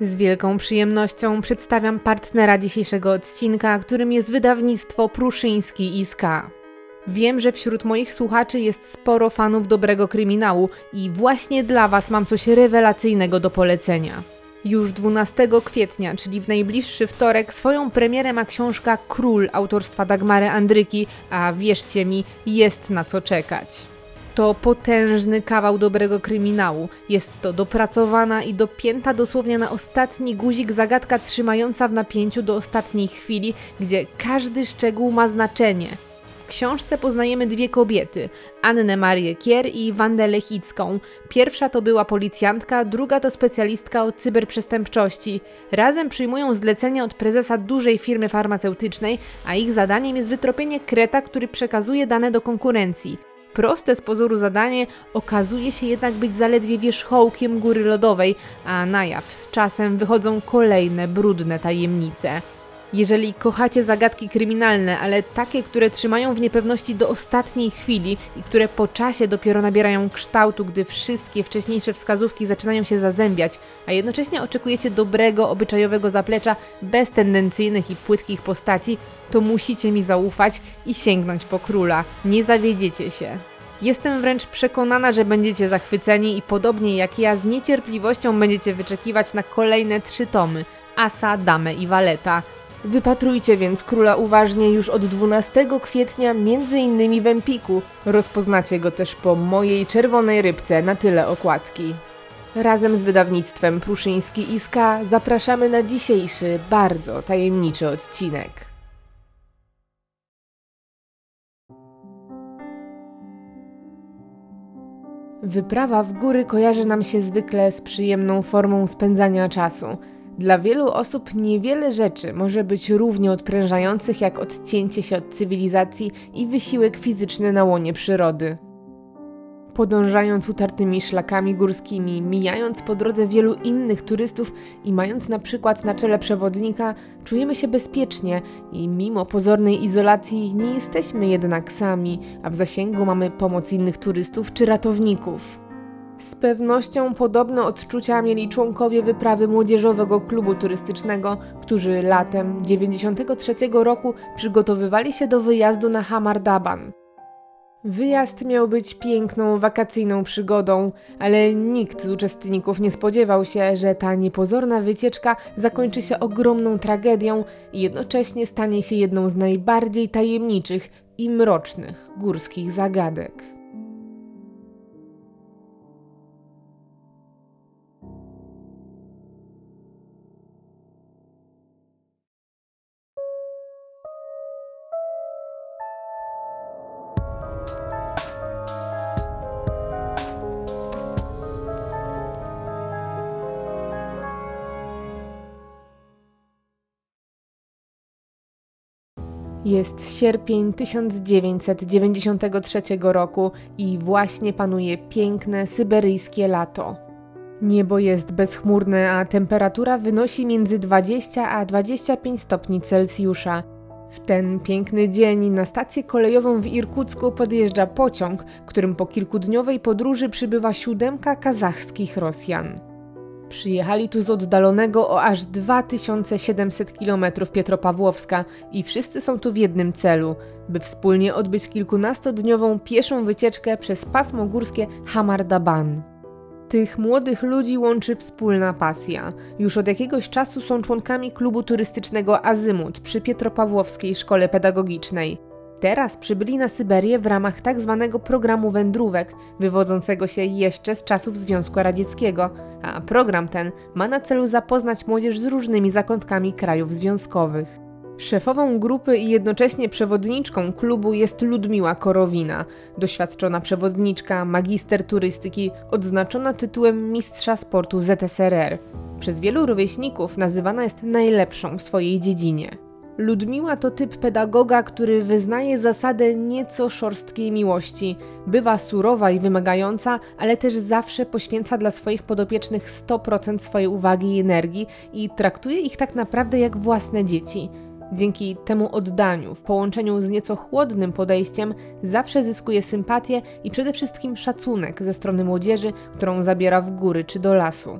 Z wielką przyjemnością przedstawiam partnera dzisiejszego odcinka, którym jest wydawnictwo Pruszyński SK. Wiem, że wśród moich słuchaczy jest sporo fanów dobrego kryminału i właśnie dla Was mam coś rewelacyjnego do polecenia. Już 12 kwietnia, czyli w najbliższy wtorek, swoją premierę ma książka Król autorstwa Dagmary Andryki, a wierzcie mi, jest na co czekać. To potężny kawał dobrego kryminału. Jest to dopracowana i dopięta dosłownie na ostatni guzik zagadka trzymająca w napięciu do ostatniej chwili, gdzie każdy szczegół ma znaczenie. W książce poznajemy dwie kobiety, Annę Marię Kier i Wandę Lechicką. Pierwsza to była policjantka, druga to specjalistka od cyberprzestępczości. Razem przyjmują zlecenia od prezesa dużej firmy farmaceutycznej, a ich zadaniem jest wytropienie kreta, który przekazuje dane do konkurencji. Proste z pozoru zadanie okazuje się jednak być zaledwie wierzchołkiem góry lodowej, a na jaw z czasem wychodzą kolejne brudne tajemnice. Jeżeli kochacie zagadki kryminalne, ale takie, które trzymają w niepewności do ostatniej chwili i które po czasie dopiero nabierają kształtu, gdy wszystkie wcześniejsze wskazówki zaczynają się zazębiać, a jednocześnie oczekujecie dobrego, obyczajowego zaplecza bez tendencyjnych i płytkich postaci, to musicie mi zaufać i sięgnąć po króla. Nie zawiedziecie się. Jestem wręcz przekonana, że będziecie zachwyceni i podobnie jak ja z niecierpliwością będziecie wyczekiwać na kolejne trzy tomy Asa, Damę i Waleta. Wypatrujcie więc króla uważnie już od 12 kwietnia, między innymi w Empiku. Rozpoznacie go też po mojej czerwonej rybce na tyle okładki. Razem z wydawnictwem Pruszyński Iska zapraszamy na dzisiejszy, bardzo tajemniczy odcinek. Wyprawa w góry kojarzy nam się zwykle z przyjemną formą spędzania czasu. Dla wielu osób niewiele rzeczy może być równie odprężających jak odcięcie się od cywilizacji i wysiłek fizyczny na łonie przyrody. Podążając utartymi szlakami górskimi, mijając po drodze wielu innych turystów i mając na przykład na czele przewodnika, czujemy się bezpiecznie i mimo pozornej izolacji nie jesteśmy jednak sami, a w zasięgu mamy pomoc innych turystów czy ratowników. Z pewnością podobne odczucia mieli członkowie wyprawy młodzieżowego klubu turystycznego, którzy latem 93 roku przygotowywali się do wyjazdu na Hamardaban. Wyjazd miał być piękną, wakacyjną przygodą, ale nikt z uczestników nie spodziewał się, że ta niepozorna wycieczka zakończy się ogromną tragedią i jednocześnie stanie się jedną z najbardziej tajemniczych i mrocznych górskich zagadek. Jest sierpień 1993 roku i właśnie panuje piękne syberyjskie lato. Niebo jest bezchmurne, a temperatura wynosi między 20 a 25 stopni Celsjusza. W ten piękny dzień na stację kolejową w Irkucku podjeżdża pociąg, którym po kilkudniowej podróży przybywa siódemka kazachskich Rosjan. Przyjechali tu z oddalonego o aż 2700 km Pietropawłowska i wszyscy są tu w jednym celu, by wspólnie odbyć kilkunastodniową pieszą wycieczkę przez pasmo górskie Hamardaban. Tych młodych ludzi łączy wspólna pasja. Już od jakiegoś czasu są członkami klubu turystycznego Azymut przy Pietropawłowskiej Szkole Pedagogicznej. Teraz przybyli na Syberię w ramach tak zwanego programu wędrówek, wywodzącego się jeszcze z czasów Związku Radzieckiego, a program ten ma na celu zapoznać młodzież z różnymi zakątkami krajów związkowych. Szefową grupy i jednocześnie przewodniczką klubu jest Ludmiła Korowina, doświadczona przewodniczka, magister turystyki, odznaczona tytułem mistrza sportu ZSRR. Przez wielu rówieśników nazywana jest najlepszą w swojej dziedzinie. Ludmiła to typ pedagoga, który wyznaje zasadę nieco szorstkiej miłości. Bywa surowa i wymagająca, ale też zawsze poświęca dla swoich podopiecznych 100% swojej uwagi i energii i traktuje ich tak naprawdę jak własne dzieci. Dzięki temu oddaniu, w połączeniu z nieco chłodnym podejściem, zawsze zyskuje sympatię i przede wszystkim szacunek ze strony młodzieży, którą zabiera w góry czy do lasu.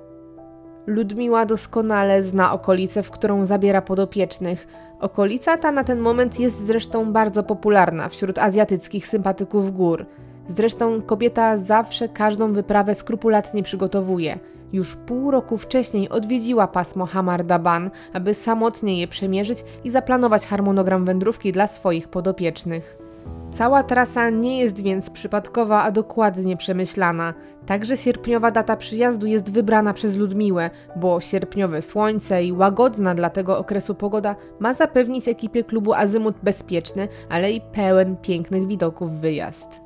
Ludmiła doskonale zna okolicę, w którą zabiera podopiecznych. Okolica ta na ten moment jest zresztą bardzo popularna wśród azjatyckich sympatyków gór. Zresztą kobieta zawsze każdą wyprawę skrupulatnie przygotowuje. Już pół roku wcześniej odwiedziła pasmo Hamardaban, aby samotnie je przemierzyć i zaplanować harmonogram wędrówki dla swoich podopiecznych. Cała trasa nie jest więc przypadkowa, a dokładnie przemyślana. Także sierpniowa data przyjazdu jest wybrana przez Ludmiłę, bo sierpniowe słońce i łagodna dla tego okresu pogoda ma zapewnić ekipie klubu Azymut bezpieczny, ale i pełen pięknych widoków wyjazd.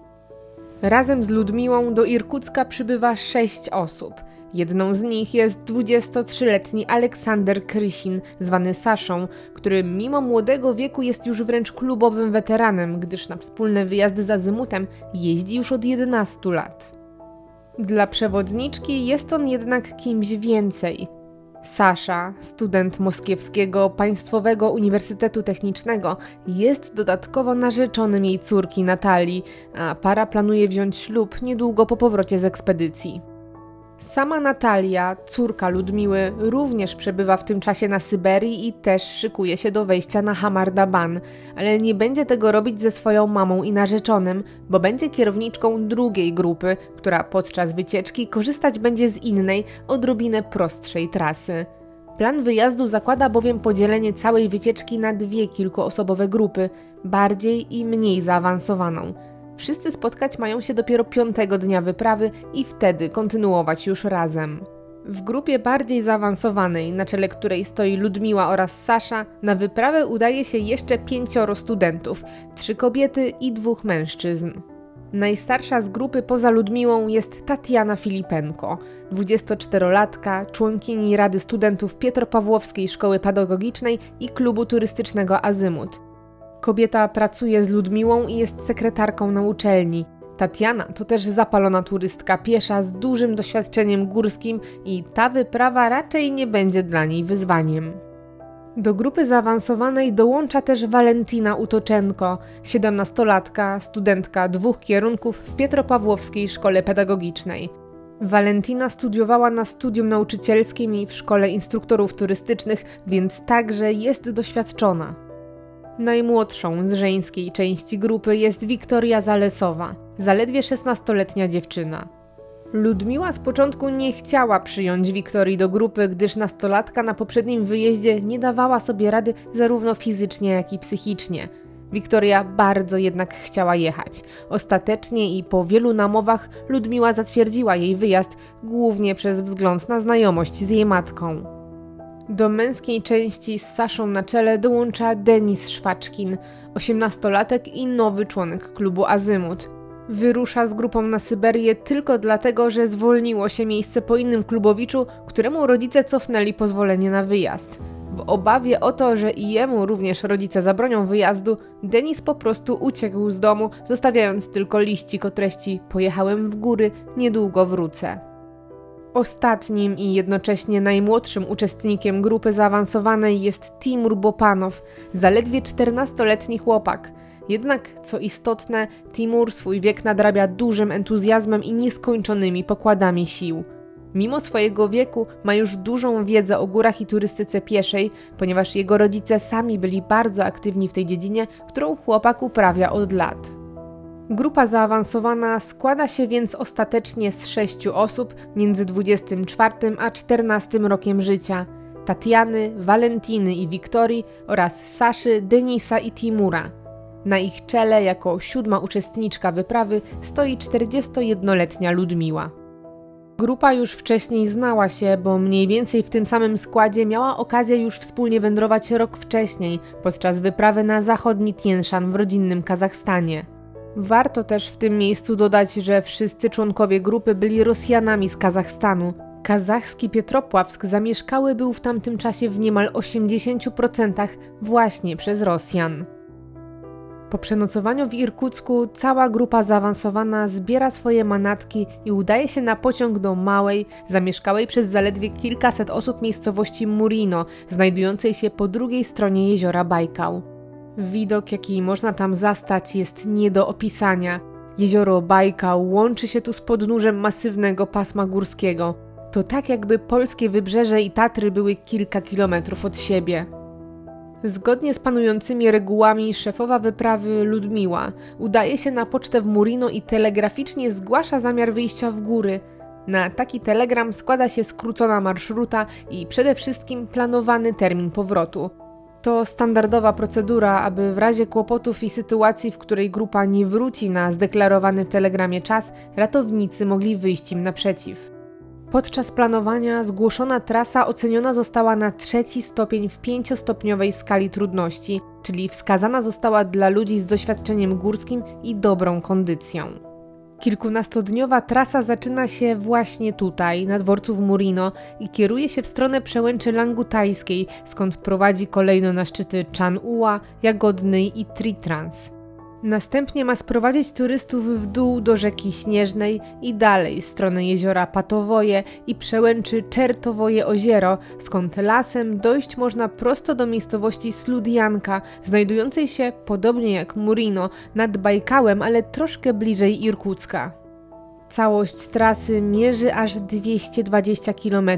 Razem z Ludmiłą do Irkucka przybywa sześć osób. Jedną z nich jest 23-letni Aleksander Krysin, zwany Saszą, który mimo młodego wieku jest już wręcz klubowym weteranem, gdyż na wspólne wyjazdy z Azymutem jeździ już od 11 lat. Dla przewodniczki jest on jednak kimś więcej. Sasza, student Moskiewskiego Państwowego Uniwersytetu Technicznego, jest dodatkowo narzeczonym jej córki Natalii, a para planuje wziąć ślub niedługo po powrocie z ekspedycji. Sama Natalia, córka Ludmiły, również przebywa w tym czasie na Syberii i też szykuje się do wejścia na Hamardaban, ale nie będzie tego robić ze swoją mamą i narzeczonym, bo będzie kierowniczką drugiej grupy, która podczas wycieczki korzystać będzie z innej, odrobinę prostszej trasy. Plan wyjazdu zakłada bowiem podzielenie całej wycieczki na dwie kilkuosobowe grupy, bardziej i mniej zaawansowaną – Wszyscy spotkać mają się dopiero piątego dnia wyprawy i wtedy kontynuować już razem. W grupie bardziej zaawansowanej, na czele której stoi Ludmiła oraz Sasza, na wyprawę udaje się jeszcze pięcioro studentów, trzy kobiety i dwóch mężczyzn. Najstarsza z grupy poza Ludmiłą jest Tatiana Filipenko, 24-latka, członkini Rady Studentów Pietropawłowskiej Szkoły Pedagogicznej i Klubu Turystycznego Azymut. Kobieta pracuje z Ludmiłą i jest sekretarką na uczelni. Tatiana to też zapalona turystka piesza z dużym doświadczeniem górskim i ta wyprawa raczej nie będzie dla niej wyzwaniem. Do grupy zaawansowanej dołącza też Walentina Utoczenko, 17-latka, studentka dwóch kierunków w Pietropawłowskiej Szkole Pedagogicznej. Walentina studiowała na studium nauczycielskim i w Szkole Instruktorów Turystycznych, więc także jest doświadczona. Najmłodszą z żeńskiej części grupy jest Wiktoria Zalesowa, zaledwie 16-letnia dziewczyna. Ludmiła z początku nie chciała przyjąć Wiktorii do grupy, gdyż nastolatka na poprzednim wyjeździe nie dawała sobie rady zarówno fizycznie, jak i psychicznie. Wiktoria bardzo jednak chciała jechać. Ostatecznie i po wielu namowach Ludmiła zatwierdziła jej wyjazd, głównie przez wzgląd na znajomość z jej matką. Do męskiej części z Saszą na czele dołącza Denis Szwaczkin, 18-latek i nowy członek klubu Azymut. Wyrusza z grupą na Syberię tylko dlatego, że zwolniło się miejsce po innym klubowiczu, któremu rodzice cofnęli pozwolenie na wyjazd. W obawie o to, że i jemu również rodzice zabronią wyjazdu, Denis po prostu uciekł z domu, zostawiając tylko liścik o treści Pojechałem w góry, niedługo wrócę. Ostatnim i jednocześnie najmłodszym uczestnikiem grupy zaawansowanej jest Timur Bopanow, zaledwie 14-letni chłopak. Jednak, co istotne, Timur swój wiek nadrabia dużym entuzjazmem i nieskończonymi pokładami sił. Mimo swojego wieku ma już dużą wiedzę o górach i turystyce pieszej, ponieważ jego rodzice sami byli bardzo aktywni w tej dziedzinie, którą chłopak uprawia od lat. Grupa zaawansowana składa się więc ostatecznie z sześciu osób między 24 a 14 rokiem życia: Tatiany, Walentiny i Wiktorii oraz Saszy, Denisa i Timura. Na ich czele, jako siódma uczestniczka wyprawy, stoi 41-letnia Ludmiła. Grupa już wcześniej znała się, bo mniej więcej w tym samym składzie miała okazję już wspólnie wędrować rok wcześniej, podczas wyprawy na zachodni Tienszan w rodzinnym Kazachstanie. Warto też w tym miejscu dodać, że wszyscy członkowie grupy byli Rosjanami z Kazachstanu. Kazachski Pietropławsk zamieszkały był w tamtym czasie w niemal 80% właśnie przez Rosjan. Po przenocowaniu w Irkucku cała grupa zaawansowana zbiera swoje manatki i udaje się na pociąg do małej, zamieszkałej przez zaledwie kilkaset osób miejscowości Murino, znajdującej się po drugiej stronie jeziora Bajkał. Widok, jaki można tam zastać, jest nie do opisania. Jezioro Bajkał łączy się tu z podnóżem masywnego pasma górskiego. To tak jakby polskie wybrzeże i Tatry były kilka kilometrów od siebie. Zgodnie z panującymi regułami szefowa wyprawy Ludmiła udaje się na pocztę w Murino i telegraficznie zgłasza zamiar wyjścia w góry. Na taki telegram składa się skrócona marszruta i przede wszystkim planowany termin powrotu. To standardowa procedura, aby w razie kłopotów i sytuacji, w której grupa nie wróci na zdeklarowany w telegramie czas, ratownicy mogli wyjść im naprzeciw. Podczas planowania zgłoszona trasa oceniona została na trzeci stopień w pięciostopniowej skali trudności, czyli wskazana została dla ludzi z doświadczeniem górskim i dobrą kondycją. Kilkunastodniowa trasa zaczyna się właśnie tutaj, na dworcu w Murino i kieruje się w stronę przełęczy Langutajskiej, skąd prowadzi kolejno na szczyty Chan-Ua, Jagodnej i Tritrans. Następnie ma sprowadzić turystów w dół do rzeki Śnieżnej i dalej w stronę jeziora Patowoje i przełęczy Czertowoje Oziero, skąd lasem dojść można prosto do miejscowości Sludianka, znajdującej się, podobnie jak Murino, nad Bajkałem, ale troszkę bliżej Irkucka. Całość trasy mierzy aż 220 km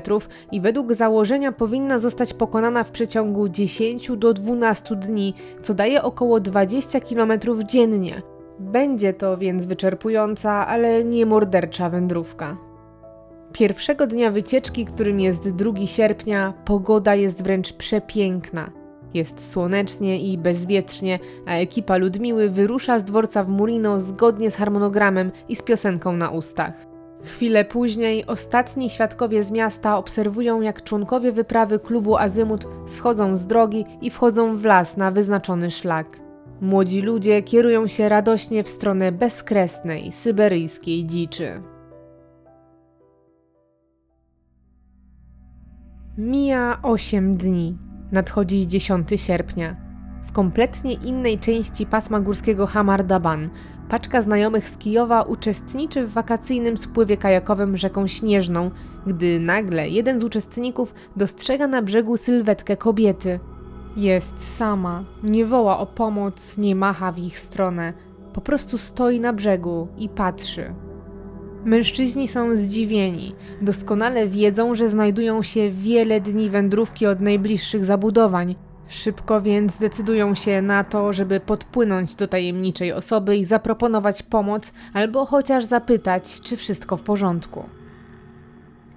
i według założenia powinna zostać pokonana w przeciągu 10 do 12 dni, co daje około 20 km dziennie. Będzie to więc wyczerpująca, ale nie mordercza wędrówka. Pierwszego dnia wycieczki, którym jest 2 sierpnia, pogoda jest wręcz przepiękna. Jest słonecznie i bezwietrznie, a ekipa Ludmiły wyrusza z dworca w Murino zgodnie z harmonogramem i z piosenką na ustach. Chwilę później ostatni świadkowie z miasta obserwują, jak członkowie wyprawy klubu Azymut schodzą z drogi i wchodzą w las na wyznaczony szlak. Młodzi ludzie kierują się radośnie w stronę bezkresnej, syberyjskiej dziczy. Mija 8 dni. Nadchodzi 10 sierpnia. W kompletnie innej części pasma górskiego Hamardaban paczka znajomych z Kijowa uczestniczy w wakacyjnym spływie kajakowym rzeką Śnieżną, gdy nagle jeden z uczestników dostrzega na brzegu sylwetkę kobiety. Jest sama, nie woła o pomoc, nie macha w ich stronę, po prostu stoi na brzegu i patrzy. Mężczyźni są zdziwieni. Doskonale wiedzą, że znajdują się wiele dni wędrówki od najbliższych zabudowań. Szybko więc decydują się na to, żeby podpłynąć do tajemniczej osoby i zaproponować pomoc, albo chociaż zapytać, czy wszystko w porządku.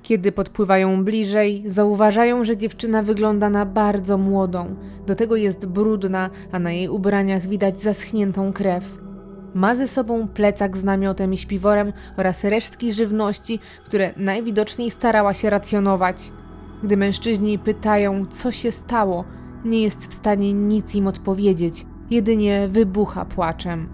Kiedy podpływają bliżej, zauważają, że dziewczyna wygląda na bardzo młodą. Do tego jest brudna, a na jej ubraniach widać zaschniętą krew. Ma ze sobą plecak z namiotem i śpiworem oraz resztki żywności, które najwidoczniej starała się racjonować. Gdy mężczyźni pytają, co się stało, nie jest w stanie nic im odpowiedzieć, jedynie wybucha płaczem.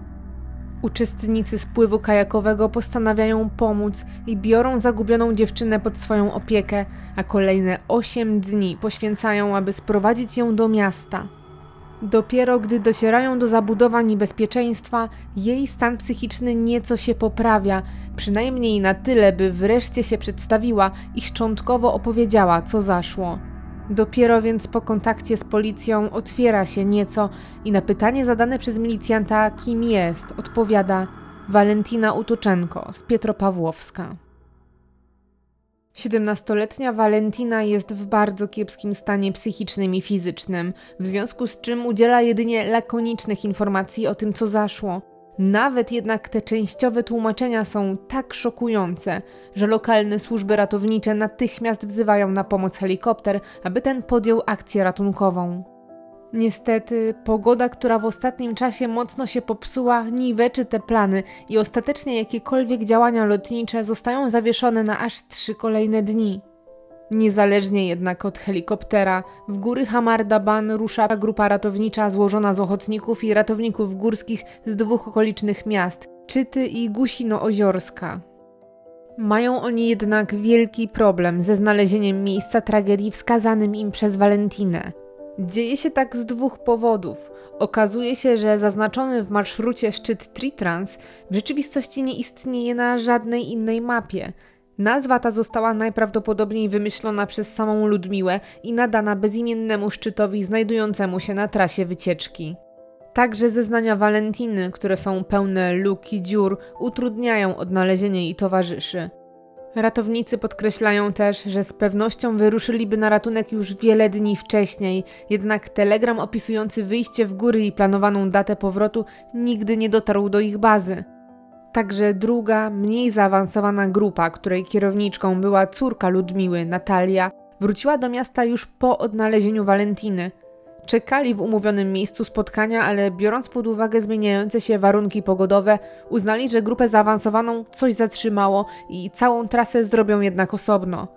Uczestnicy spływu kajakowego postanawiają pomóc i biorą zagubioną dziewczynę pod swoją opiekę, a kolejne 8 dni poświęcają, aby sprowadzić ją do miasta. Dopiero gdy docierają do zabudowań i bezpieczeństwa, jej stan psychiczny nieco się poprawia, przynajmniej na tyle, by wreszcie się przedstawiła i szczątkowo opowiedziała, co zaszło. Dopiero więc po kontakcie z policją otwiera się nieco i na pytanie zadane przez milicjanta, kim jest, odpowiada Walentina Utoczenko z Pietropawłowska. Siedemnastoletnia Valentina jest w bardzo kiepskim stanie psychicznym i fizycznym, w związku z czym udziela jedynie lakonicznych informacji o tym, co zaszło. Nawet jednak te częściowe tłumaczenia są tak szokujące, że lokalne służby ratownicze natychmiast wzywają na pomoc helikopter, aby ten podjął akcję ratunkową. Niestety, pogoda, która w ostatnim czasie mocno się popsuła, niweczy te plany i ostatecznie jakiekolwiek działania lotnicze zostają zawieszone na aż trzy kolejne dni. Niezależnie jednak od helikoptera, w góry Hamardaban rusza grupa ratownicza złożona z ochotników i ratowników górskich z dwóch okolicznych miast, Czyty i Gusino-Oziorska. Mają oni jednak wielki problem ze znalezieniem miejsca tragedii wskazanym im przez Walentinę – Dzieje się tak z dwóch powodów. Okazuje się, że zaznaczony w marszrucie szczyt Tritrans w rzeczywistości nie istnieje na żadnej innej mapie. Nazwa ta została najprawdopodobniej wymyślona przez samą Ludmiłę i nadana bezimiennemu szczytowi znajdującemu się na trasie wycieczki. Także zeznania Walentiny, które są pełne luk i dziur, utrudniają odnalezienie jej towarzyszy. Ratownicy podkreślają też, że z pewnością wyruszyliby na ratunek już wiele dni wcześniej, jednak telegram opisujący wyjście w góry i planowaną datę powrotu nigdy nie dotarł do ich bazy. Także druga, mniej zaawansowana grupa, której kierowniczką była córka Ludmiły, Natalia, wróciła do miasta już po odnalezieniu Walentiny – Czekali w umówionym miejscu spotkania, ale biorąc pod uwagę zmieniające się warunki pogodowe, uznali, że grupę zaawansowaną coś zatrzymało i całą trasę zrobią jednak osobno.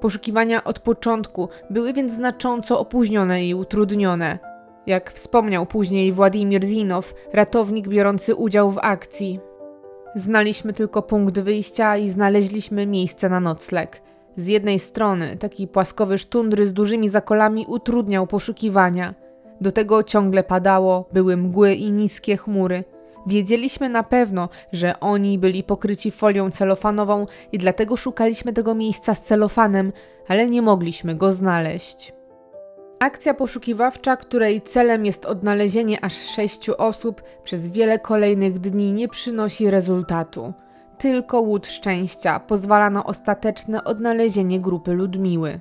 Poszukiwania od początku były więc znacząco opóźnione i utrudnione. Jak wspomniał później Władimir Zinow, ratownik biorący udział w akcji. Znaliśmy tylko punkt wyjścia i znaleźliśmy miejsce na nocleg. Z jednej strony taki płaskowy sztundry z dużymi zakolami utrudniał poszukiwania. Do tego ciągle padało, były mgły i niskie chmury. Wiedzieliśmy na pewno, że oni byli pokryci folią celofanową i dlatego szukaliśmy tego miejsca z celofanem, ale nie mogliśmy go znaleźć. Akcja poszukiwawcza, której celem jest odnalezienie aż sześciu osób, przez wiele kolejnych dni nie przynosi rezultatu. Tylko łód szczęścia pozwala na ostateczne odnalezienie grupy Ludmiły.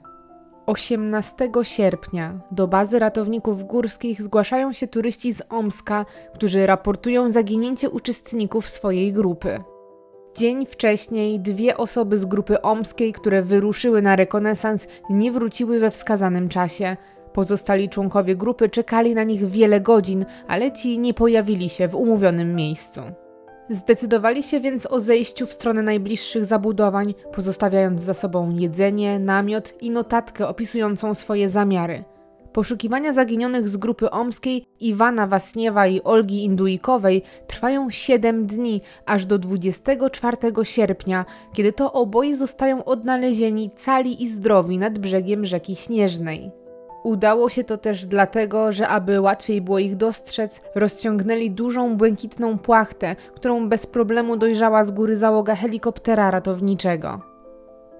18 sierpnia do bazy ratowników górskich zgłaszają się turyści z Omska, którzy raportują zaginięcie uczestników swojej grupy. Dzień wcześniej dwie osoby z grupy omskiej, które wyruszyły na rekonesans, nie wróciły we wskazanym czasie. Pozostali członkowie grupy czekali na nich wiele godzin, ale ci nie pojawili się w umówionym miejscu. Zdecydowali się więc o zejściu w stronę najbliższych zabudowań, pozostawiając za sobą jedzenie, namiot i notatkę opisującą swoje zamiary. Poszukiwania zaginionych z grupy omskiej Iwana Wasniewa i Olgi Indujkowej trwają 7 dni, aż do 24 sierpnia, kiedy to oboje zostają odnalezieni cali i zdrowi nad brzegiem rzeki Śnieżnej. Udało się to też dlatego, że aby łatwiej było ich dostrzec, rozciągnęli dużą błękitną płachtę, którą bez problemu dojrzała z góry załoga helikoptera ratowniczego.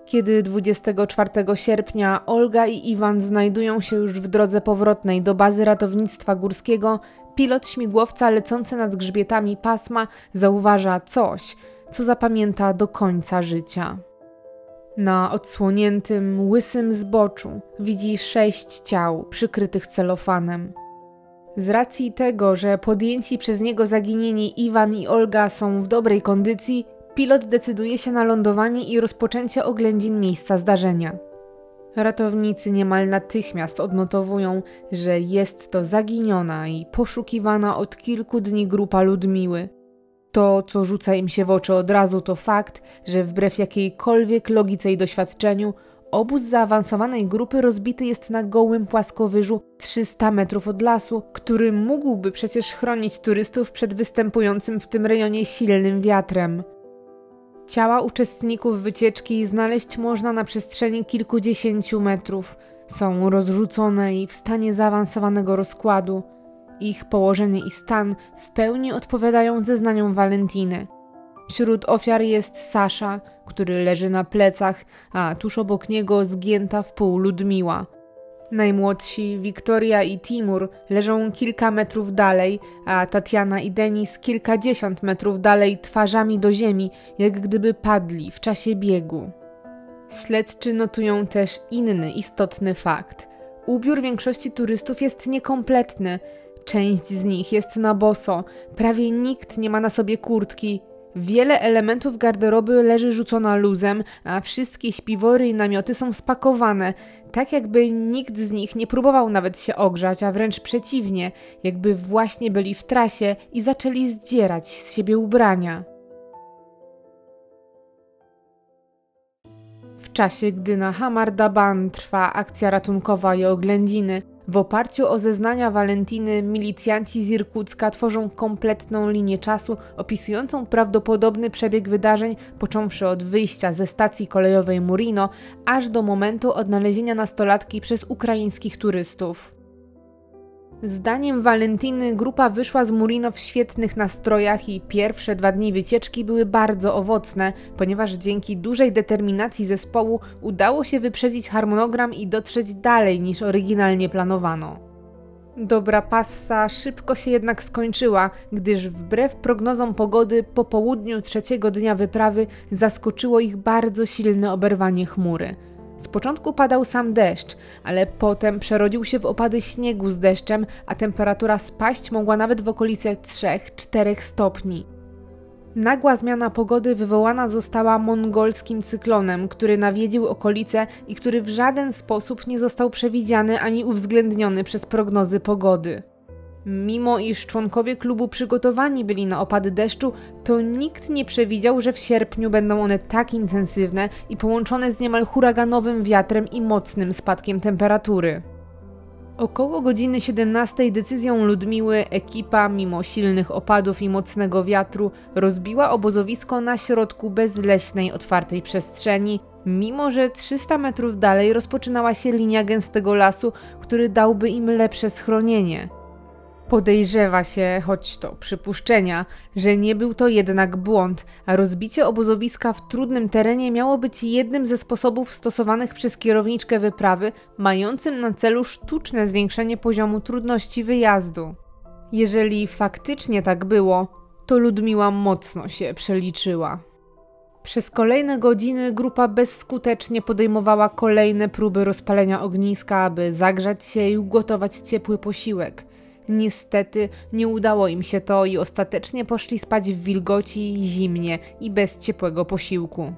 Kiedy 24 sierpnia Olga i Iwan znajdują się już w drodze powrotnej do bazy ratownictwa górskiego, pilot śmigłowca lecący nad grzbietami pasma zauważa coś, co zapamięta do końca życia. Na odsłoniętym, łysym zboczu widzi sześć ciał przykrytych celofanem. Z racji tego, że podjęci przez niego zaginieni Iwan i Olga są w dobrej kondycji, pilot decyduje się na lądowanie i rozpoczęcie oględzin miejsca zdarzenia. Ratownicy niemal natychmiast odnotowują, że jest to zaginiona i poszukiwana od kilku dni grupa Ludmiły. To, co rzuca im się w oczy od razu, to fakt, że wbrew jakiejkolwiek logice i doświadczeniu, obóz zaawansowanej grupy rozbity jest na gołym płaskowyżu 300 metrów od lasu, który mógłby przecież chronić turystów przed występującym w tym rejonie silnym wiatrem. Ciała uczestników wycieczki znaleźć można na przestrzeni kilkudziesięciu metrów. Są rozrzucone i w stanie zaawansowanego rozkładu. Ich położenie i stan w pełni odpowiadają zeznaniom Walentiny. Wśród ofiar jest Sasza, który leży na plecach, a tuż obok niego zgięta w pół Ludmiła. Najmłodsi, Wiktoria i Timur, leżą kilka metrów dalej, a Tatiana i Denis kilkadziesiąt metrów dalej twarzami do ziemi, jak gdyby padli w czasie biegu. Śledczy notują też inny istotny fakt. Ubiór większości turystów jest niekompletny, Część z nich jest na boso, prawie nikt nie ma na sobie kurtki. Wiele elementów garderoby leży rzucona luzem, a wszystkie śpiwory i namioty są spakowane, tak jakby nikt z nich nie próbował nawet się ogrzać, a wręcz przeciwnie, jakby właśnie byli w trasie i zaczęli zdzierać z siebie ubrania. W czasie, gdy na Hamardaban trwa akcja ratunkowa i oględziny, w oparciu o zeznania Walentiny, milicjanci z Irkucka tworzą kompletną linię czasu opisującą prawdopodobny przebieg wydarzeń, począwszy od wyjścia ze stacji kolejowej Murino, aż do momentu odnalezienia nastolatki przez ukraińskich turystów. Zdaniem Walentiny grupa wyszła z Murino w świetnych nastrojach i pierwsze dwa dni wycieczki były bardzo owocne, ponieważ dzięki dużej determinacji zespołu udało się wyprzedzić harmonogram i dotrzeć dalej niż oryginalnie planowano. Dobra passa szybko się jednak skończyła, gdyż wbrew prognozom pogody po południu trzeciego dnia wyprawy zaskoczyło ich bardzo silne oberwanie chmury. Z początku padał sam deszcz, ale potem przerodził się w opady śniegu z deszczem, a temperatura spaść mogła nawet w okolice 3-4 stopni. Nagła zmiana pogody wywołana została mongolskim cyklonem, który nawiedził okolice i który w żaden sposób nie został przewidziany ani uwzględniony przez prognozy pogody. Mimo iż członkowie klubu przygotowani byli na opady deszczu, to nikt nie przewidział, że w sierpniu będą one tak intensywne i połączone z niemal huraganowym wiatrem i mocnym spadkiem temperatury. Około godziny 17 decyzją Ludmiły ekipa, mimo silnych opadów i mocnego wiatru, rozbiła obozowisko na środku bezleśnej, otwartej przestrzeni, mimo że 300 metrów dalej rozpoczynała się linia gęstego lasu, który dałby im lepsze schronienie. Podejrzewa się, choć to przypuszczenia, że nie był to jednak błąd, a rozbicie obozowiska w trudnym terenie miało być jednym ze sposobów stosowanych przez kierowniczkę wyprawy, mającym na celu sztuczne zwiększenie poziomu trudności wyjazdu. Jeżeli faktycznie tak było, to Ludmiła mocno się przeliczyła. Przez kolejne godziny grupa bezskutecznie podejmowała kolejne próby rozpalenia ogniska, aby zagrzać się i ugotować ciepły posiłek – Niestety nie udało im się to i ostatecznie poszli spać w wilgoci, zimnie i bez ciepłego posiłku.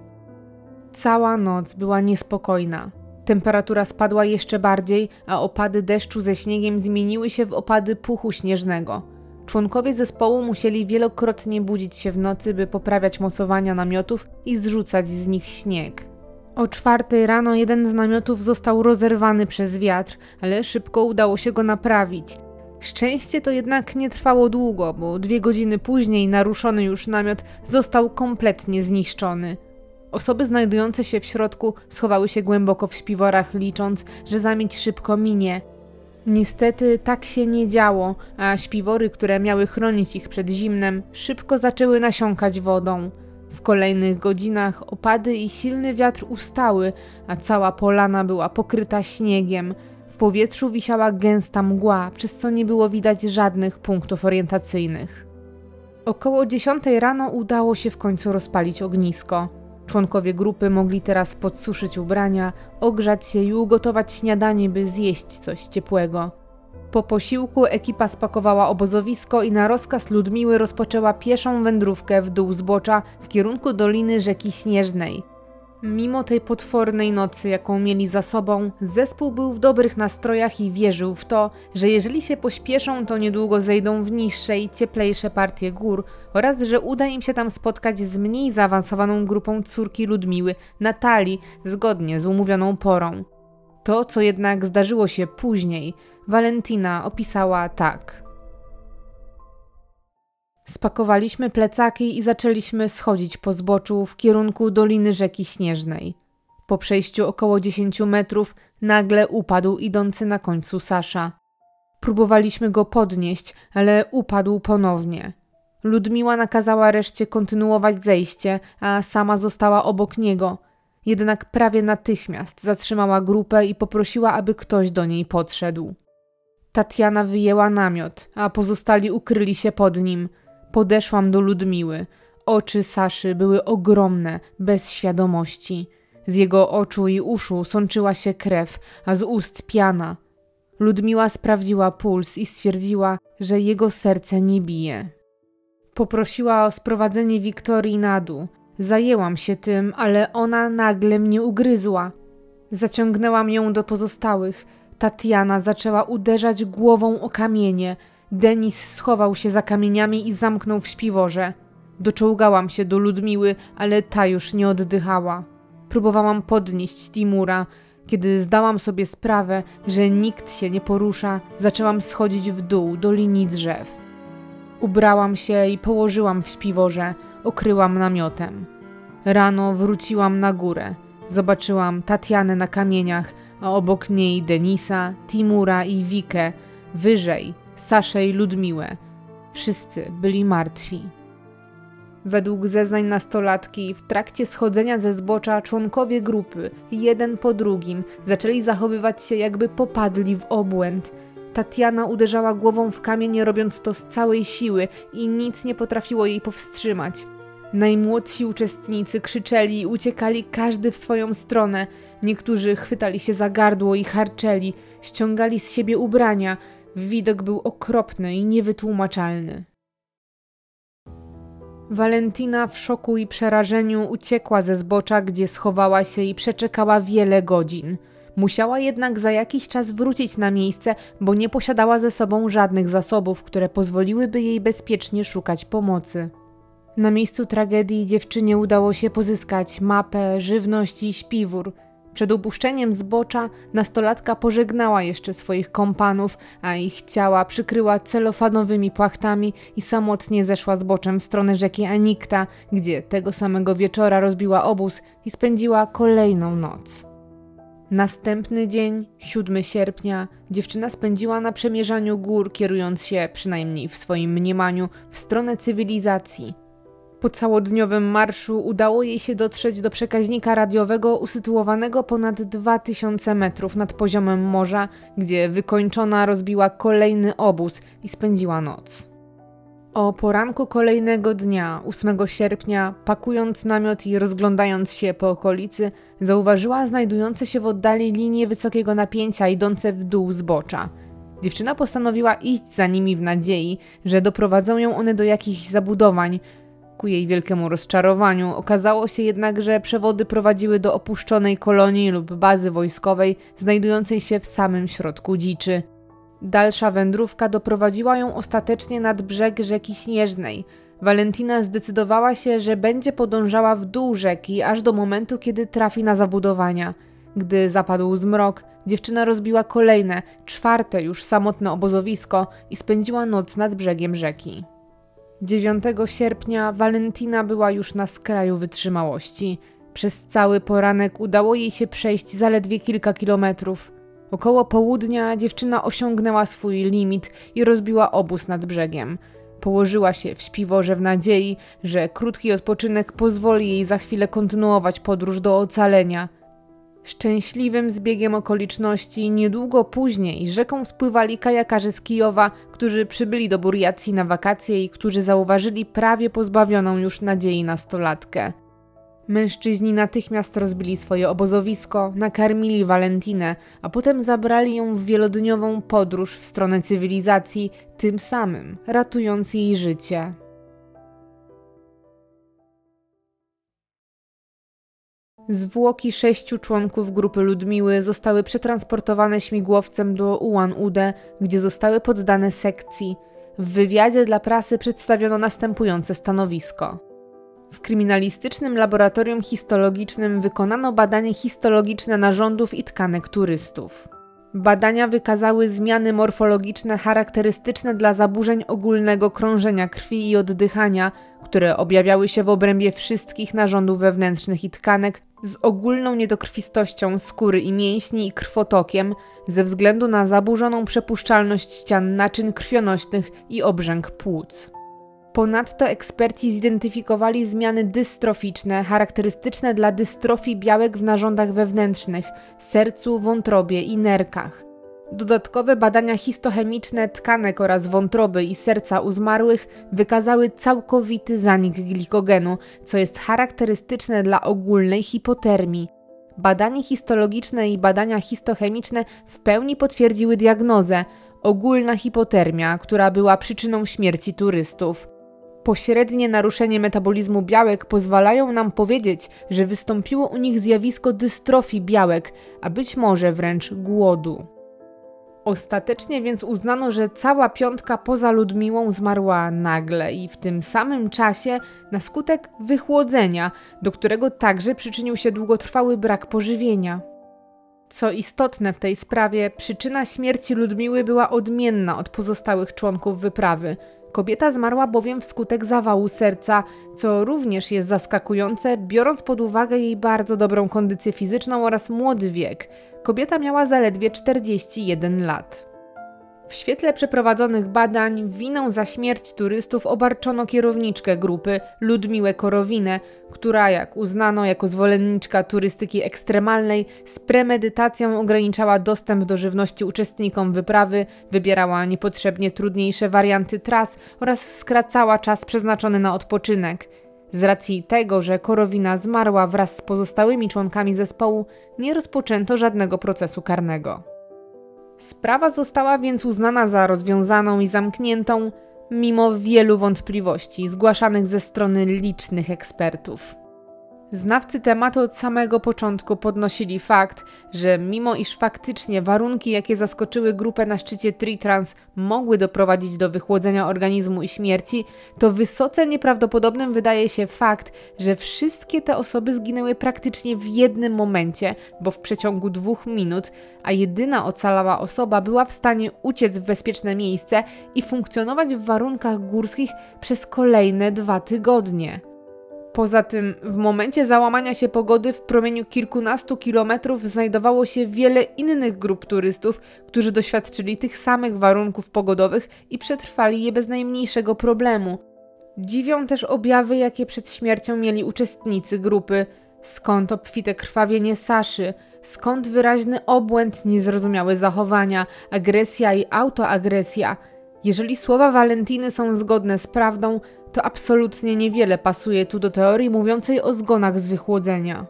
Cała noc była niespokojna. Temperatura spadła jeszcze bardziej, a opady deszczu ze śniegiem zmieniły się w opady puchu śnieżnego. Członkowie zespołu musieli wielokrotnie budzić się w nocy, by poprawiać mocowania namiotów i zrzucać z nich śnieg. O czwartej rano jeden z namiotów został rozerwany przez wiatr, ale szybko udało się go naprawić. Szczęście to jednak nie trwało długo, bo dwie godziny później naruszony już namiot został kompletnie zniszczony. Osoby znajdujące się w środku schowały się głęboko w śpiworach, licząc, że zamieć szybko minie. Niestety tak się nie działo, a śpiwory, które miały chronić ich przed zimnem, szybko zaczęły nasiąkać wodą. W kolejnych godzinach opady i silny wiatr ustały, a cała polana była pokryta śniegiem – w powietrzu wisiała gęsta mgła, przez co nie było widać żadnych punktów orientacyjnych. Około 10 rano udało się w końcu rozpalić ognisko. Członkowie grupy mogli teraz podsuszyć ubrania, ogrzać się i ugotować śniadanie, by zjeść coś ciepłego. Po posiłku ekipa spakowała obozowisko i na rozkaz Ludmiły rozpoczęła pieszą wędrówkę w dół zbocza w kierunku doliny rzeki Śnieżnej – Mimo tej potwornej nocy, jaką mieli za sobą, zespół był w dobrych nastrojach i wierzył w to, że jeżeli się pośpieszą, to niedługo zejdą w niższe i cieplejsze partie gór oraz że uda im się tam spotkać z mniej zaawansowaną grupą córki Ludmiły, Natalii, zgodnie z umówioną porą. To, co jednak zdarzyło się później, Valentina opisała tak. Spakowaliśmy plecaki i zaczęliśmy schodzić po zboczu w kierunku doliny rzeki Śnieżnej. Po przejściu około 10 metrów nagle upadł idący na końcu Sasza. Próbowaliśmy go podnieść, ale upadł ponownie. Ludmiła nakazała reszcie kontynuować zejście, a sama została obok niego. Jednak prawie natychmiast zatrzymała grupę i poprosiła, aby ktoś do niej podszedł. Tatiana wyjęła namiot, a pozostali ukryli się pod nim – Podeszłam do Ludmiły. Oczy Saszy były ogromne, bez świadomości. Z jego oczu i uszu sączyła się krew, a z ust piana. Ludmiła sprawdziła puls i stwierdziła, że jego serce nie bije. Poprosiła o sprowadzenie Wiktorii na dół. Zajęłam się tym, ale ona nagle mnie ugryzła. Zaciągnęłam ją do pozostałych. Tatiana zaczęła uderzać głową o kamienie – Denis schował się za kamieniami i zamknął w śpiworze. Doczołgałam się do Ludmiły, ale ta już nie oddychała. Próbowałam podnieść Timura. Kiedy zdałam sobie sprawę, że nikt się nie porusza, zaczęłam schodzić w dół do linii drzew. Ubrałam się i położyłam w śpiworze, okryłam namiotem. Rano wróciłam na górę. Zobaczyłam Tatianę na kamieniach, a obok niej Denisa, Timura i Wikę. Wyżej Saszę i Ludmiłę. Wszyscy byli martwi. Według zeznań nastolatki, w trakcie schodzenia ze zbocza członkowie grupy, jeden po drugim, zaczęli zachowywać się jakby popadli w obłęd. Tatiana uderzała głową w kamień, robiąc to z całej siły i nic nie potrafiło jej powstrzymać. Najmłodsi uczestnicy krzyczeli i uciekali każdy w swoją stronę. Niektórzy chwytali się za gardło i harczeli, ściągali z siebie ubrania. Widok był okropny i niewytłumaczalny. Valentina w szoku i przerażeniu uciekła ze zbocza, gdzie schowała się i przeczekała wiele godzin. Musiała jednak za jakiś czas wrócić na miejsce, bo nie posiadała ze sobą żadnych zasobów, które pozwoliłyby jej bezpiecznie szukać pomocy. Na miejscu tragedii dziewczynie udało się pozyskać mapę, żywność i śpiwór. Przed upuszczeniem zbocza nastolatka pożegnała jeszcze swoich kompanów, a ich ciała przykryła celofanowymi płachtami i samotnie zeszła zboczem w stronę rzeki Anikta, gdzie tego samego wieczora rozbiła obóz i spędziła kolejną noc. Następny dzień, 7 sierpnia, dziewczyna spędziła na przemierzaniu gór, kierując się, przynajmniej w swoim mniemaniu, w stronę cywilizacji. Po całodniowym marszu udało jej się dotrzeć do przekaźnika radiowego usytuowanego ponad 2000 metrów nad poziomem morza, gdzie wykończona rozbiła kolejny obóz i spędziła noc. O poranku kolejnego dnia, 8 sierpnia, pakując namiot i rozglądając się po okolicy, zauważyła znajdujące się w oddali linie wysokiego napięcia idące w dół zbocza. Dziewczyna postanowiła iść za nimi w nadziei, że doprowadzą ją one do jakichś zabudowań. Ku jej wielkiemu rozczarowaniu okazało się jednak, że przewody prowadziły do opuszczonej kolonii lub bazy wojskowej znajdującej się w samym środku dziczy. Dalsza wędrówka doprowadziła ją ostatecznie nad brzeg rzeki Śnieżnej. Valentina zdecydowała się, że będzie podążała w dół rzeki aż do momentu, kiedy trafi na zabudowania. Gdy zapadł zmrok, dziewczyna rozbiła kolejne, czwarte już samotne obozowisko i spędziła noc nad brzegiem rzeki. 9 sierpnia Valentina była już na skraju wytrzymałości. Przez cały poranek udało jej się przejść zaledwie kilka kilometrów. Około południa dziewczyna osiągnęła swój limit i rozbiła obóz nad brzegiem. Położyła się w śpiworze w nadziei, że krótki odpoczynek pozwoli jej za chwilę kontynuować podróż do ocalenia. Szczęśliwym zbiegiem okoliczności niedługo później rzeką spływali kajakarze z Kijowa, którzy przybyli do Buriacji na wakacje i którzy zauważyli prawie pozbawioną już nadziei nastolatkę. Mężczyźni natychmiast rozbili swoje obozowisko, nakarmili Walentinę, a potem zabrali ją w wielodniową podróż w stronę cywilizacji, tym samym ratując jej życie. Zwłoki sześciu członków grupy Ludmiły zostały przetransportowane śmigłowcem do Ulan-Ude, gdzie zostały poddane sekcji. W wywiadzie dla prasy przedstawiono następujące stanowisko. W kryminalistycznym laboratorium histologicznym wykonano badanie histologiczne narządów i tkanek turystów. Badania wykazały zmiany morfologiczne charakterystyczne dla zaburzeń ogólnego krążenia krwi i oddychania, które objawiały się w obrębie wszystkich narządów wewnętrznych i tkanek z ogólną niedokrwistością skóry i mięśni i krwotokiem ze względu na zaburzoną przepuszczalność ścian naczyń krwionośnych i obrzęk płuc. Ponadto eksperci zidentyfikowali zmiany dystroficzne charakterystyczne dla dystrofii białek w narządach wewnętrznych, sercu, wątrobie i nerkach. Dodatkowe badania histochemiczne tkanek oraz wątroby i serca u zmarłych wykazały całkowity zanik glikogenu, co jest charakterystyczne dla ogólnej hipotermii. Badanie histologiczne i badania histochemiczne w pełni potwierdziły diagnozę ogólna hipotermia, która była przyczyną śmierci turystów. Pośrednie naruszenie metabolizmu białek pozwalają nam powiedzieć, że wystąpiło u nich zjawisko dystrofii białek, a być może wręcz głodu. Ostatecznie więc uznano, że cała piątka poza Ludmiłą zmarła nagle i w tym samym czasie na skutek wychłodzenia, do którego także przyczynił się długotrwały brak pożywienia. Co istotne w tej sprawie, przyczyna śmierci Ludmiły była odmienna od pozostałych członków wyprawy – Kobieta zmarła bowiem wskutek zawału serca, co również jest zaskakujące, biorąc pod uwagę jej bardzo dobrą kondycję fizyczną oraz młody wiek. Kobieta miała zaledwie 41 lat. W świetle przeprowadzonych badań winą za śmierć turystów obarczono kierowniczkę grupy Ludmiłę Korowinę, która, jak uznano jako zwolenniczka turystyki ekstremalnej, z premedytacją ograniczała dostęp do żywności uczestnikom wyprawy, wybierała niepotrzebnie trudniejsze warianty tras oraz skracała czas przeznaczony na odpoczynek. Z racji tego, że Korowina zmarła wraz z pozostałymi członkami zespołu, nie rozpoczęto żadnego procesu karnego. Sprawa została więc uznana za rozwiązaną i zamkniętą, mimo wielu wątpliwości zgłaszanych ze strony licznych ekspertów. Znawcy tematu od samego początku podnosili fakt, że mimo iż faktycznie warunki, jakie zaskoczyły grupę na szczycie Tritrans, mogły doprowadzić do wychłodzenia organizmu i śmierci, to wysoce nieprawdopodobnym wydaje się fakt, że wszystkie te osoby zginęły praktycznie w jednym momencie, bo w przeciągu dwóch minut, a jedyna ocalała osoba była w stanie uciec w bezpieczne miejsce i funkcjonować w warunkach górskich przez kolejne dwa tygodnie. Poza tym, w momencie załamania się pogody w promieniu kilkunastu kilometrów znajdowało się wiele innych grup turystów, którzy doświadczyli tych samych warunków pogodowych i przetrwali je bez najmniejszego problemu. Dziwią też objawy, jakie przed śmiercią mieli uczestnicy grupy. Skąd obfite krwawienie Saszy? Skąd wyraźny obłęd, niezrozumiałe zachowania, agresja i autoagresja? Jeżeli słowa Walentiny są zgodne z prawdą, to absolutnie niewiele pasuje tu do teorii mówiącej o zgonach z wychłodzenia.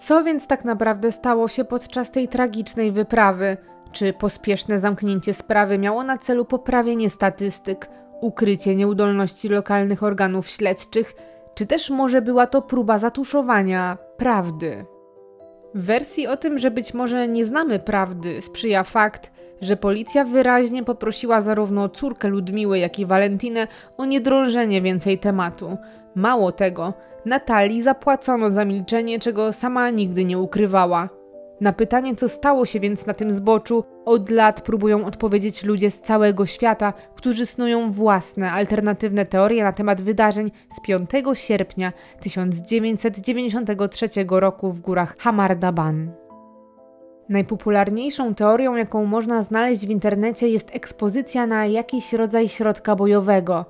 Co więc tak naprawdę stało się podczas tej tragicznej wyprawy? Czy pospieszne zamknięcie sprawy miało na celu poprawienie statystyk, ukrycie nieudolności lokalnych organów śledczych, czy też może była to próba zatuszowania prawdy? Wersji o tym, że być może nie znamy prawdy, sprzyja fakt, że policja wyraźnie poprosiła zarówno córkę Ludmiły, jak i Walentinę o niedrążenie więcej tematu. Mało tego, Natalii zapłacono za milczenie, czego sama nigdy nie ukrywała. Na pytanie, co stało się więc na tym zboczu, od lat próbują odpowiedzieć ludzie z całego świata, którzy snują własne, alternatywne teorie na temat wydarzeń z 5 sierpnia 1993 roku w górach Hamardaban. Najpopularniejszą teorią, jaką można znaleźć w internecie, jest ekspozycja na jakiś rodzaj środka bojowego.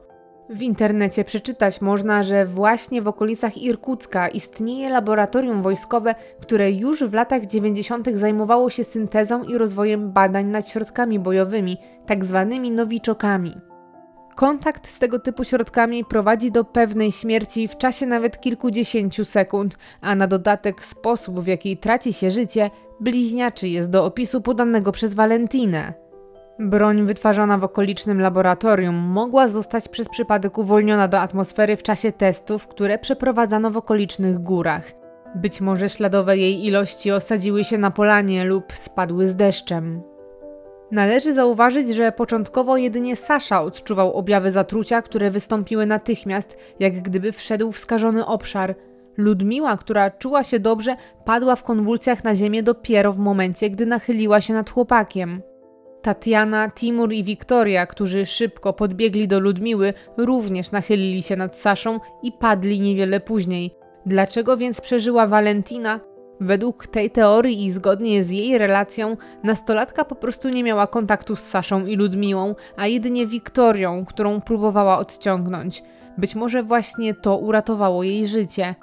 W internecie przeczytać można, że właśnie w okolicach Irkucka istnieje laboratorium wojskowe, które już w latach 90. zajmowało się syntezą i rozwojem badań nad środkami bojowymi, tak zwanymi nowiczokami. Kontakt z tego typu środkami prowadzi do pewnej śmierci w czasie nawet kilkudziesięciu sekund, a na dodatek sposób, w jaki traci się życie, bliźniaczy jest do opisu podanego przez Valentinę. Broń wytwarzana w okolicznym laboratorium mogła zostać przez przypadek uwolniona do atmosfery w czasie testów, które przeprowadzano w okolicznych górach. Być może śladowe jej ilości osadziły się na polanie lub spadły z deszczem. Należy zauważyć, że początkowo jedynie Sasza odczuwał objawy zatrucia, które wystąpiły natychmiast, jak gdyby wszedł w skażony obszar. Ludmiła, która czuła się dobrze, padła w konwulsjach na ziemię dopiero w momencie, gdy nachyliła się nad chłopakiem. Tatiana, Timur i Wiktoria, którzy szybko podbiegli do Ludmiły, również nachylili się nad Saszą i padli niewiele później. Dlaczego więc przeżyła Valentina? Według tej teorii i zgodnie z jej relacją, nastolatka po prostu nie miała kontaktu z Saszą i Ludmiłą, a jedynie Wiktorią, którą próbowała odciągnąć. Być może właśnie to uratowało jej życie.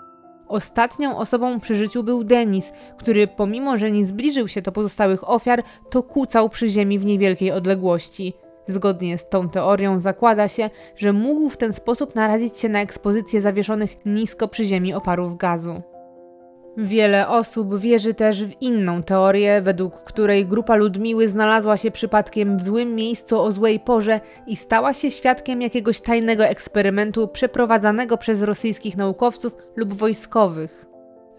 Ostatnią osobą przy życiu był Denis, który pomimo, że nie zbliżył się do pozostałych ofiar, to kucał przy ziemi w niewielkiej odległości. Zgodnie z tą teorią zakłada się, że mógł w ten sposób narazić się na ekspozycję zawieszonych nisko przy ziemi oparów gazu. Wiele osób wierzy też w inną teorię, według której grupa Ludmiły znalazła się przypadkiem w złym miejscu o złej porze i stała się świadkiem jakiegoś tajnego eksperymentu przeprowadzanego przez rosyjskich naukowców lub wojskowych.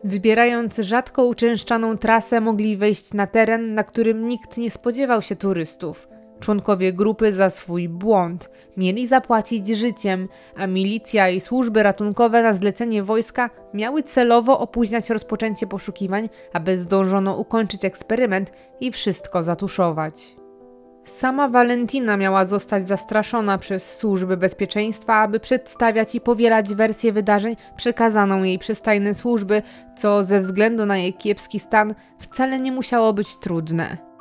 Wybierając rzadko uczęszczaną trasę, mogli wejść na teren, na którym nikt nie spodziewał się turystów. Członkowie grupy za swój błąd mieli zapłacić życiem, a milicja i służby ratunkowe na zlecenie wojska miały celowo opóźniać rozpoczęcie poszukiwań, aby zdążono ukończyć eksperyment i wszystko zatuszować. Sama Valentina miała zostać zastraszona przez służby bezpieczeństwa, aby przedstawiać i powielać wersję wydarzeń przekazaną jej przez tajne służby, co ze względu na jej kiepski stan wcale nie musiało być trudne.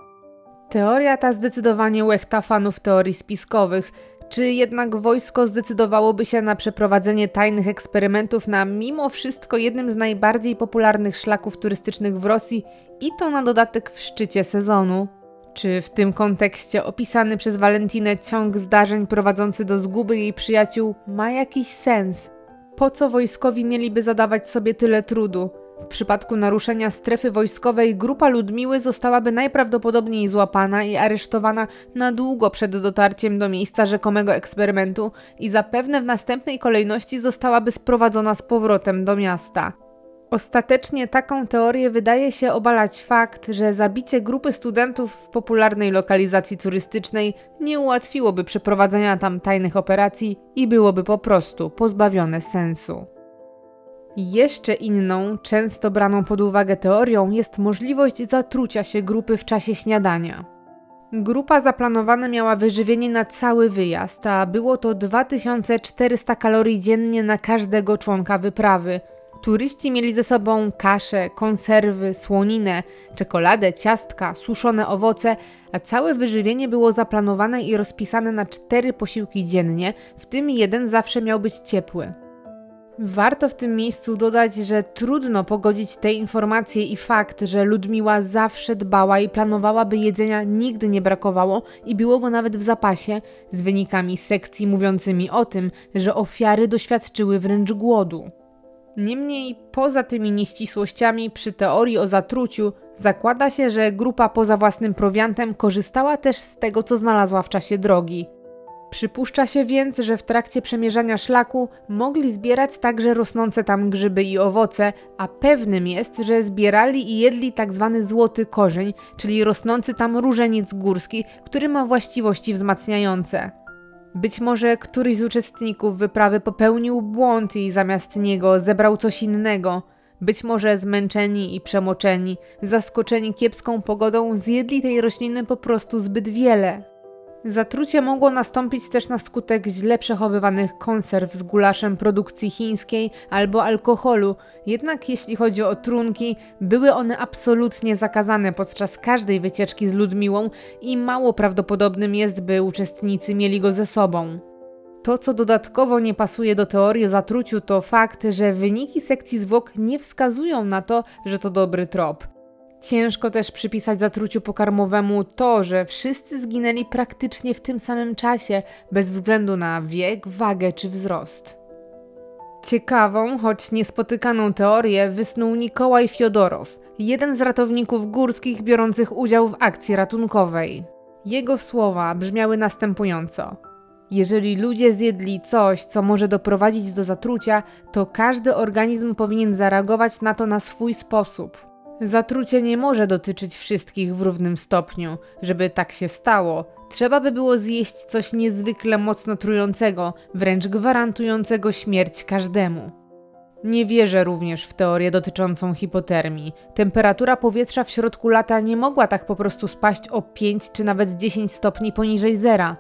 Teoria ta zdecydowanie łechta fanów teorii spiskowych. Czy jednak wojsko zdecydowałoby się na przeprowadzenie tajnych eksperymentów na mimo wszystko jednym z najbardziej popularnych szlaków turystycznych w Rosji i to na dodatek w szczycie sezonu? Czy w tym kontekście opisany przez Walentinę ciąg zdarzeń prowadzący do zguby jej przyjaciół ma jakiś sens? Po co wojskowi mieliby zadawać sobie tyle trudu? W przypadku naruszenia strefy wojskowej grupa Ludmiły zostałaby najprawdopodobniej złapana i aresztowana na długo przed dotarciem do miejsca rzekomego eksperymentu i zapewne w następnej kolejności zostałaby sprowadzona z powrotem do miasta. Ostatecznie taką teorię wydaje się obalać fakt, że zabicie grupy studentów w popularnej lokalizacji turystycznej nie ułatwiłoby przeprowadzenia tam tajnych operacji i byłoby po prostu pozbawione sensu. Jeszcze inną, często braną pod uwagę teorią jest możliwość zatrucia się grupy w czasie śniadania. Grupa zaplanowana miała wyżywienie na cały wyjazd, a było to 2400 kalorii dziennie na każdego członka wyprawy. Turyści mieli ze sobą kaszę, konserwy, słoninę, czekoladę, ciastka, suszone owoce, a całe wyżywienie było zaplanowane i rozpisane na cztery posiłki dziennie, w tym jeden zawsze miał być ciepły. Warto w tym miejscu dodać, że trudno pogodzić te informacje i fakt, że Ludmiła zawsze dbała i planowała, by jedzenia nigdy nie brakowało i było go nawet w zapasie, z wynikami sekcji mówiącymi o tym, że ofiary doświadczyły wręcz głodu. Niemniej, poza tymi nieścisłościami przy teorii o zatruciu, zakłada się, że grupa poza własnym prowiantem korzystała też z tego, co znalazła w czasie drogi. Przypuszcza się więc, że w trakcie przemierzania szlaku mogli zbierać także rosnące tam grzyby i owoce, a pewnym jest, że zbierali i jedli tzw. Tak złoty korzeń, czyli rosnący tam różeniec górski, który ma właściwości wzmacniające. Być może któryś z uczestników wyprawy popełnił błąd i zamiast niego zebrał coś innego. Być może zmęczeni i przemoczeni, zaskoczeni kiepską pogodą, zjedli tej rośliny po prostu zbyt wiele. Zatrucie mogło nastąpić też na skutek źle przechowywanych konserw z gulaszem produkcji chińskiej albo alkoholu, jednak jeśli chodzi o trunki, były one absolutnie zakazane podczas każdej wycieczki z Ludmiłą i mało prawdopodobnym jest, by uczestnicy mieli go ze sobą. To, co dodatkowo nie pasuje do teorii o zatruciu, to fakt, że wyniki sekcji zwłok nie wskazują na to, że to dobry trop. Ciężko też przypisać zatruciu pokarmowemu to, że wszyscy zginęli praktycznie w tym samym czasie, bez względu na wiek, wagę czy wzrost. Ciekawą, choć niespotykaną teorię wysnuł Nikołaj Fiodorow, jeden z ratowników górskich biorących udział w akcji ratunkowej. Jego słowa brzmiały następująco: Jeżeli ludzie zjedli coś, co może doprowadzić do zatrucia, to każdy organizm powinien zareagować na to na swój sposób. Zatrucie nie może dotyczyć wszystkich w równym stopniu. Żeby tak się stało, trzeba by było zjeść coś niezwykle mocno trującego, wręcz gwarantującego śmierć każdemu. Nie wierzę również w teorię dotyczącą hipotermii. Temperatura powietrza w środku lata nie mogła tak po prostu spaść o 5 czy nawet 10 stopni poniżej zera.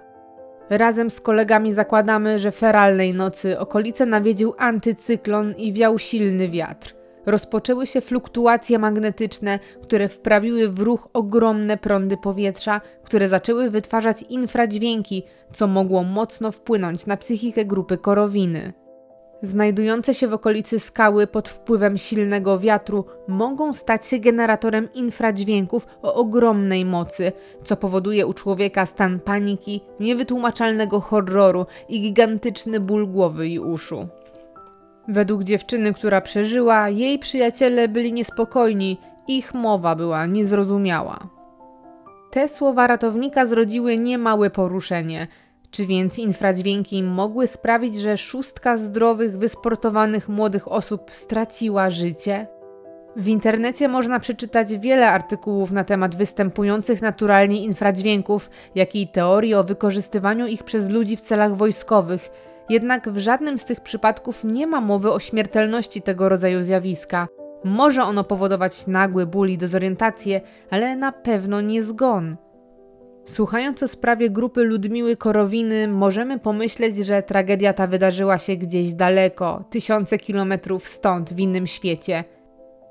Razem z kolegami zakładamy, że feralnej nocy okolice nawiedził antycyklon i wiał silny wiatr rozpoczęły się fluktuacje magnetyczne, które wprawiły w ruch ogromne prądy powietrza, które zaczęły wytwarzać infradźwięki, co mogło mocno wpłynąć na psychikę grupy korowiny. Znajdujące się w okolicy skały pod wpływem silnego wiatru mogą stać się generatorem infradźwięków o ogromnej mocy, co powoduje u człowieka stan paniki, niewytłumaczalnego horroru i gigantyczny ból głowy i uszu. Według dziewczyny, która przeżyła, jej przyjaciele byli niespokojni, ich mowa była niezrozumiała. Te słowa ratownika zrodziły niemałe poruszenie. Czy więc infradźwięki mogły sprawić, że szóstka zdrowych, wysportowanych młodych osób straciła życie? W internecie można przeczytać wiele artykułów na temat występujących naturalnie infradźwięków, jak i teorii o wykorzystywaniu ich przez ludzi w celach wojskowych – jednak w żadnym z tych przypadków nie ma mowy o śmiertelności tego rodzaju zjawiska. Może ono powodować nagły ból i dezorientację, ale na pewno nie zgon. Słuchając o sprawie grupy Ludmiły Korowiny, możemy pomyśleć, że tragedia ta wydarzyła się gdzieś daleko, tysiące kilometrów stąd, w innym świecie.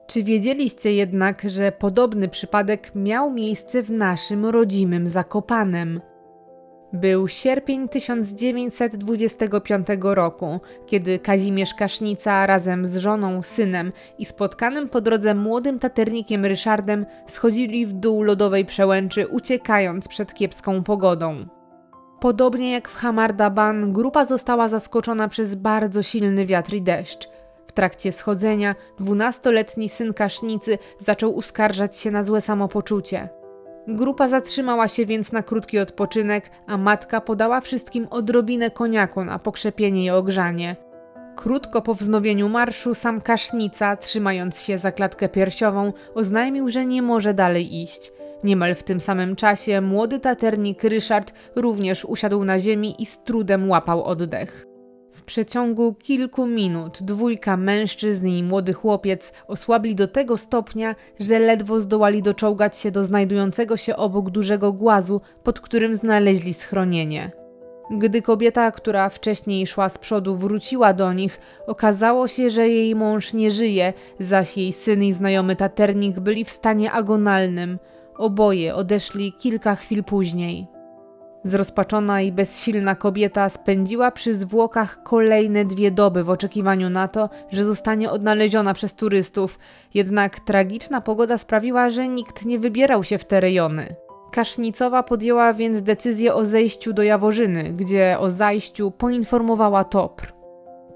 Czy wiedzieliście jednak, że podobny przypadek miał miejsce w naszym rodzimym Zakopanem? Był sierpień 1925 roku, kiedy Kazimierz Kasznica razem z żoną, synem i spotkanym po drodze młodym taternikiem Ryszardem schodzili w dół lodowej przełęczy, uciekając przed kiepską pogodą. Podobnie jak w Hamardaban, grupa została zaskoczona przez bardzo silny wiatr i deszcz. W trakcie schodzenia dwunastoletni syn Kasznicy zaczął uskarżać się na złe samopoczucie. Grupa zatrzymała się więc na krótki odpoczynek, a matka podała wszystkim odrobinę koniaku na pokrzepienie i ogrzanie. Krótko po wznowieniu marszu sam Kasznica, trzymając się za klatkę piersiową, oznajmił, że nie może dalej iść. Niemal w tym samym czasie młody taternik Ryszard również usiadł na ziemi i z trudem łapał oddech. Przeciągu kilku minut dwójka mężczyzn i młody chłopiec osłabli do tego stopnia, że ledwo zdołali doczołgać się do znajdującego się obok dużego głazu, pod którym znaleźli schronienie. Gdy kobieta, która wcześniej szła z przodu, wróciła do nich, okazało się, że jej mąż nie żyje, zaś jej syn i znajomy taternik byli w stanie agonalnym. Oboje odeszli kilka chwil później. Zrozpaczona i bezsilna kobieta spędziła przy zwłokach kolejne dwie doby w oczekiwaniu na to, że zostanie odnaleziona przez turystów, jednak tragiczna pogoda sprawiła, że nikt nie wybierał się w te rejony. Kasznicowa podjęła więc decyzję o zejściu do Jaworzyny, gdzie o zajściu poinformowała TOPR.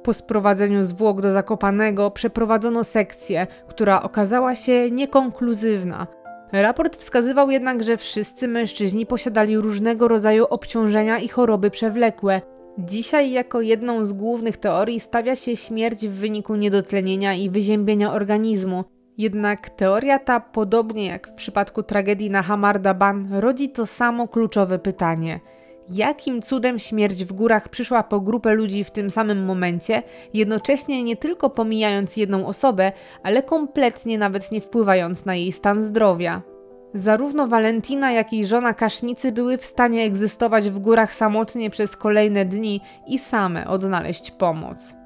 Po sprowadzeniu zwłok do Zakopanego przeprowadzono sekcję, która okazała się niekonkluzywna – Raport wskazywał jednak, że wszyscy mężczyźni posiadali różnego rodzaju obciążenia i choroby przewlekłe. Dzisiaj jako jedną z głównych teorii stawia się śmierć w wyniku niedotlenienia i wyziębienia organizmu. Jednak teoria ta, podobnie jak w przypadku tragedii na Hamardaban, rodzi to samo kluczowe pytanie – jakim cudem śmierć w górach przyszła po grupę ludzi w tym samym momencie, jednocześnie nie tylko pomijając jedną osobę, ale kompletnie nawet nie wpływając na jej stan zdrowia. Zarówno Valentina, jak i żona kasznicy były w stanie egzystować w górach samotnie przez kolejne dni i same odnaleźć pomoc.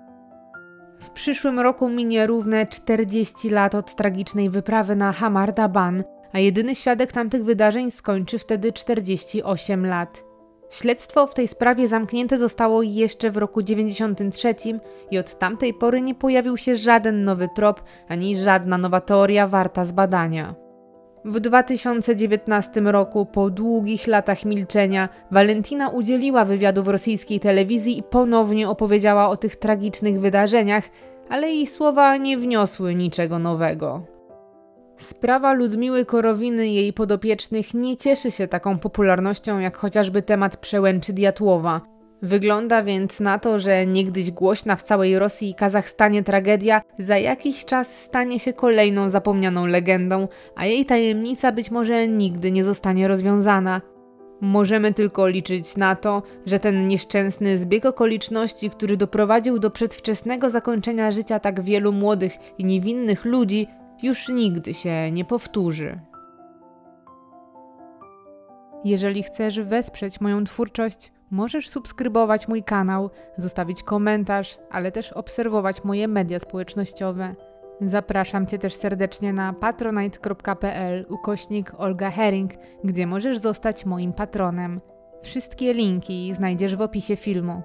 W przyszłym roku minie równe 40 lat od tragicznej wyprawy na Hamardaban, a jedyny świadek tamtych wydarzeń skończy wtedy 48 lat. Śledztwo w tej sprawie zamknięte zostało jeszcze w roku 93 i od tamtej pory nie pojawił się żaden nowy trop ani żadna nowa teoria warta zbadania. W 2019 roku, po długich latach milczenia, Valentina udzieliła wywiadu w rosyjskiej telewizji i ponownie opowiedziała o tych tragicznych wydarzeniach, ale jej słowa nie wniosły niczego nowego. Sprawa Ludmiły Korowiny i jej podopiecznych nie cieszy się taką popularnością jak chociażby temat przełęczy Diatłowa. Wygląda więc na to, że niegdyś głośna w całej Rosji i Kazachstanie tragedia za jakiś czas stanie się kolejną zapomnianą legendą, a jej tajemnica być może nigdy nie zostanie rozwiązana. Możemy tylko liczyć na to, że ten nieszczęsny zbieg okoliczności, który doprowadził do przedwczesnego zakończenia życia tak wielu młodych i niewinnych ludzi, już nigdy się nie powtórzy. Jeżeli chcesz wesprzeć moją twórczość, możesz subskrybować mój kanał, zostawić komentarz, ale też obserwować moje media społecznościowe. Zapraszam Cię też serdecznie na patronite.pl ukośnik Olga Herring, gdzie możesz zostać moim patronem. Wszystkie linki znajdziesz w opisie filmu.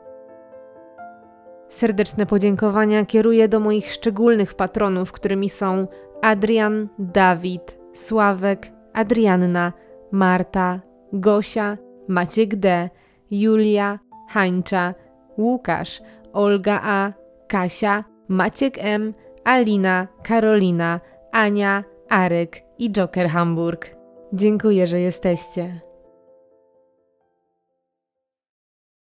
Serdeczne podziękowania kieruję do moich szczególnych patronów, którymi są Adrian, Dawid, Sławek, Adrianna, Marta, Gosia, Maciek D, Julia, Hańcza, Łukasz, Olga A, Kasia, Maciek M, Alina, Karolina, Ania, Arek i Joker Hamburg. Dziękuję, że jesteście.